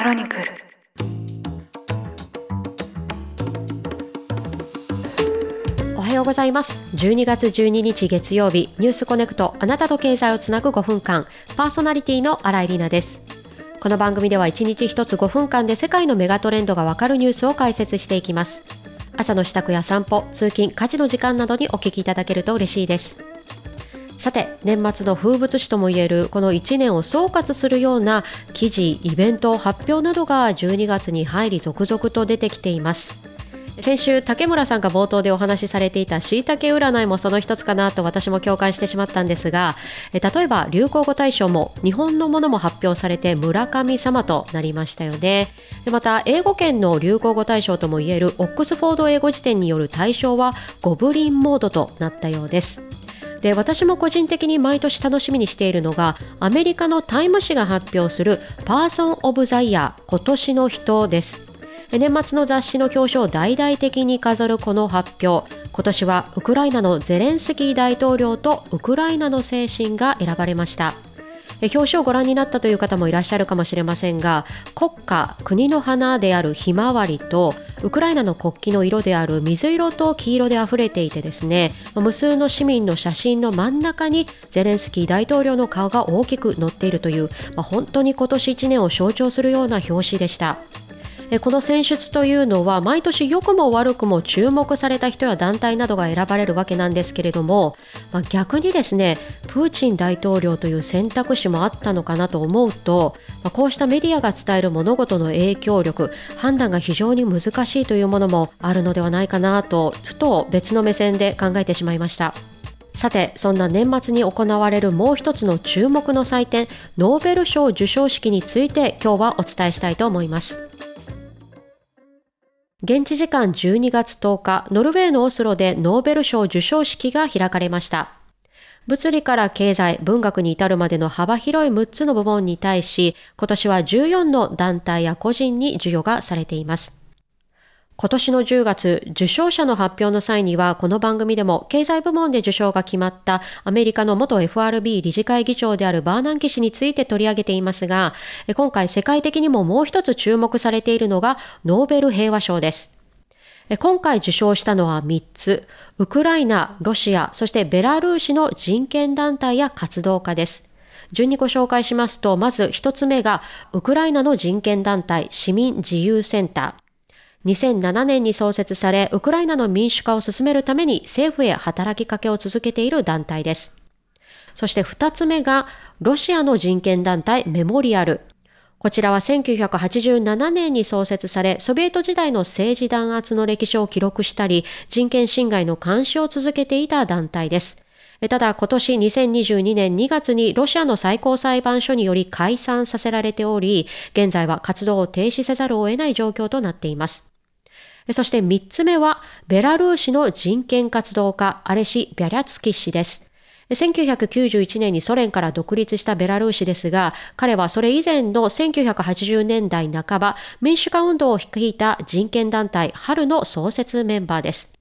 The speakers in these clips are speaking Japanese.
クロニクル。おはようございます。12月12日月曜日ニュースコネクトあなたと経済をつなぐ5分間パーソナリティの新井里奈です。この番組では1日1つ5分間で世界のメガトレンドがわかるニュースを解説していきます。朝の支度や散歩通勤家事の時間などにお聞きいただけると嬉しいです。さて年末の風物詩ともいえるこの1年を総括するような記事イベント発表などが12月に入り続々と出てきています。先週竹村さんが冒頭でお話しされていたしいたけ占いもその一つかなと私も共感してしまったんですが例えば流行語大賞も日本のものも発表されて村神様となりましたよね。また英語圏の流行語大賞ともいえるオックスフォード英語辞典による大賞はゴブリンモードとなったようです。で私も個人的に毎年楽しみにしているのがアメリカのタイム誌が発表するパーソン・オブ・ザ・イヤー今年の人です。年末の雑誌の表彰を大々的に飾るこの発表。今年はウクライナのゼレンスキー大統領とウクライナの精神が選ばれました。表彰をご覧になったという方もいらっしゃるかもしれませんが国家国の花であるひまわりとウクライナの国旗の色である水色と黄色であふれていてですね無数の市民の写真の真ん中にゼレンスキー大統領の顔が大きく載っているという、まあ、本当に今年1年を象徴するような表紙でした。この選出というのは毎年良くも悪くも注目された人や団体などが選ばれるわけなんですけれども、まあ、逆にですねプーチン大統領という選択肢もあったのかなと思うと、まあ、こうしたメディアが伝える物事の影響力判断が非常に難しいというものもあるのではないかなとふと別の目線で考えてしまいました。さてそんな年末に行われるもう一つの注目の祭典ノーベル賞授賞式について今日はお伝えしたいと思います。現地時間12月10日、ノルウェーのオスロでノーベル賞授賞式が開かれました。物理から経済、文学に至るまでの幅広い6つの部門に対し、今年は14の団体や個人に授与がされています。今年の10月、受賞者の発表の際には、この番組でも経済部門で受賞が決まったアメリカの元 FRB 理事会議長であるバーナンキ氏について取り上げていますが、今回世界的にももう一つ注目されているのがノーベル平和賞です。今回受賞したのは3つ。ウクライナ、ロシア、そしてベラルーシの人権団体や活動家です。順にご紹介しますと、まず1つ目が、ウクライナの人権団体市民自由センター。2007年に創設され、ウクライナの民主化を進めるために政府へ働きかけを続けている団体です。そして二つ目が、ロシアの人権団体メモリアル。こちらは1987年に創設され、ソビエト時代の政治弾圧の歴史を記録したり、人権侵害の監視を続けていた団体です。ただ今年2022年2月にロシアの最高裁判所により解散させられており、現在は活動を停止せざるを得ない状況となっています。そして3つ目は、ベラルーシの人権活動家、アレシ・ビャリャツキ氏です。1991年にソ連から独立したベラルーシですが、彼はそれ以前の1980年代半ば、民主化運動を率いた人権団体、春の創設メンバーです。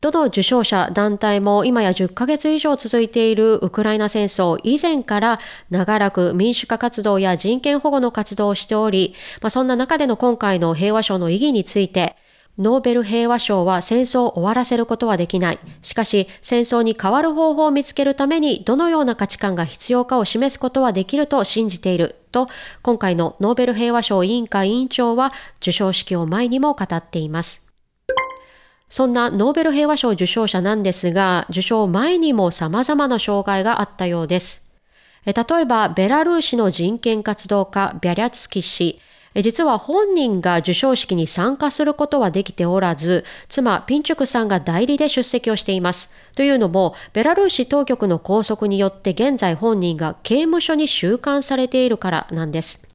どの受賞者団体も今や10ヶ月以上続いているウクライナ戦争以前から長らく民主化活動や人権保護の活動をしており、まあ、そんな中での今回の平和賞の意義について、ノーベル平和賞は戦争を終わらせることはできない。しかし、戦争に変わる方法を見つけるためにどのような価値観が必要かを示すことはできると信じている。と、今回のノーベル平和賞委員会委員長は授賞式を前にも語っています。そんなノーベル平和賞受賞者なんですが、受賞前にも様々な障害があったようです。例えば、ベラルーシの人権活動家、ビャリャツキ氏、実は本人が授賞式に参加することはできておらず、妻ピンチュクさんが代理で出席をしています。というのも、ベラルーシ当局の拘束によって現在本人が刑務所に収監されているからなんです。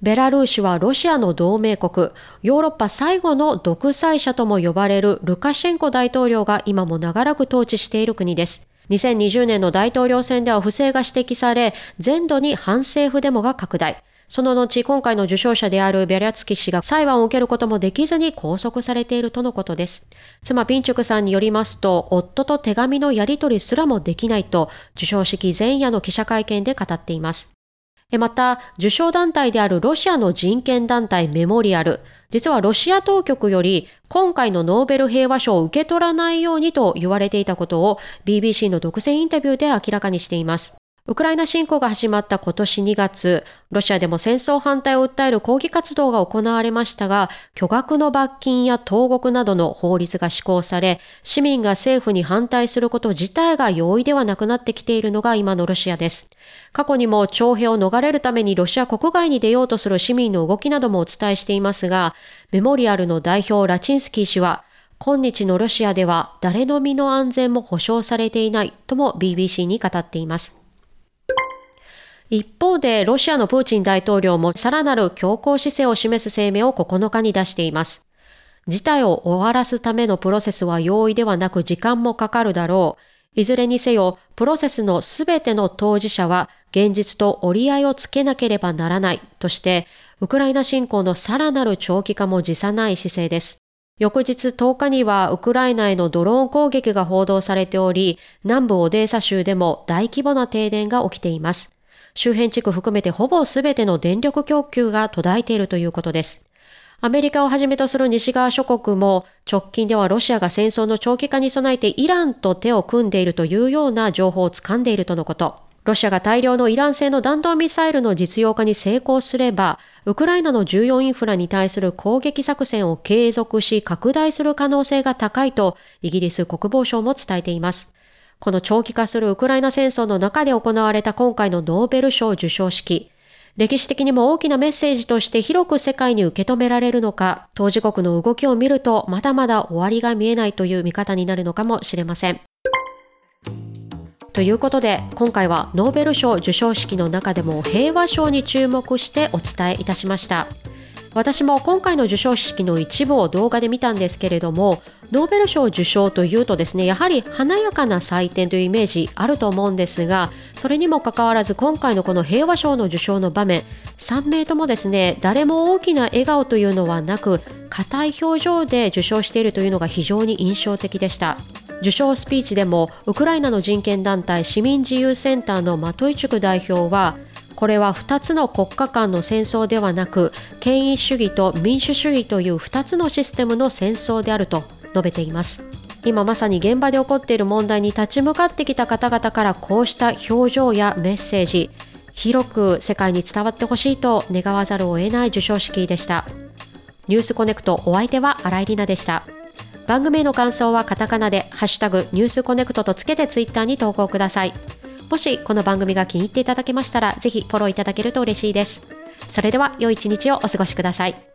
ベラルーシはロシアの同盟国、ヨーロッパ最後の独裁者とも呼ばれるルカシェンコ大統領が今も長らく統治している国です。2020年の大統領選では不正が指摘され、全土に反政府デモが拡大。その後、今回の受賞者であるビャリャツキ氏が裁判を受けることもできずに拘束されているとのことです。妻ピンチュクさんによりますと、夫と手紙のやり取りすらもできないと、受賞式前夜の記者会見で語っています。また、受賞団体であるロシアの人権団体メモリアル、実はロシア当局より今回のノーベル平和賞を受け取らないようにと言われていたことを BBC の独占インタビューで明らかにしています。ウクライナ侵攻が始まった今年2月、ロシアでも戦争反対を訴える抗議活動が行われましたが、巨額の罰金や投獄などの法律が施行され、市民が政府に反対すること自体が容易ではなくなってきているのが今のロシアです。過去にも徴兵を逃れるためにロシア国外に出ようとする市民の動きなどもお伝えしていますが、メモリアルの代表ラチンスキー氏は、今日のロシアでは誰の身の安全も保障されていないとも BBC に語っています。一方で、ロシアのプーチン大統領もさらなる強硬姿勢を示す声明を9日に出しています。事態を終わらすためのプロセスは容易ではなく時間もかかるだろう。いずれにせよ、プロセスのすべての当事者は現実と折り合いをつけなければならないとして、ウクライナ侵攻のさらなる長期化も辞さない姿勢です。翌日10日にはウクライナへのドローン攻撃が報道されており、南部オデーサ州でも大規模な停電が起きています。周辺地区含めてほぼ全ての電力供給が途絶えているということです。アメリカをはじめとする西側諸国も直近ではロシアが戦争の長期化に備えてイランと手を組んでいるというような情報を掴んでいるとのこと。ロシアが大量のイラン製の弾道ミサイルの実用化に成功すれば、ウクライナの重要インフラに対する攻撃作戦を継続し拡大する可能性が高いとイギリス国防省も伝えています。この長期化するウクライナ戦争の中で行われた今回のノーベル賞受賞式。歴史的にも大きなメッセージとして広く世界に受け止められるのか、当事国の動きを見るとまだまだ終わりが見えないという見方になるのかもしれません。ということで、今回はノーベル賞受賞式の中でも平和賞に注目してお伝えいたしました。私も今回の授賞式の一部を動画で見たんですけれどもノーベル賞受賞というとですねやはり華やかな祭典というイメージあると思うんですがそれにもかかわらず今回のこの平和賞の受賞の場面3名ともですね誰も大きな笑顔というのはなく硬い表情で受賞しているというのが非常に印象的でした。受賞スピーチでもウクライナの人権団体市民自由センターのマトイチュク代表はこれは2つの国家間の戦争ではなく権威主義と民主主義という2つのシステムの戦争であると述べています。今まさに現場で起こっている問題に立ち向かってきた方々からこうした表情やメッセージ広く世界に伝わってほしいと願わざるを得ない授賞式でした。ニュースコネクトお相手は新井里奈でした。番組への感想はカタカナでハッシュタグニュースコネクトとつけてツイッターに投稿ください。もしこの番組が気に入っていただけましたら、ぜひフォローいただけると嬉しいです。それでは良い一日をお過ごしください。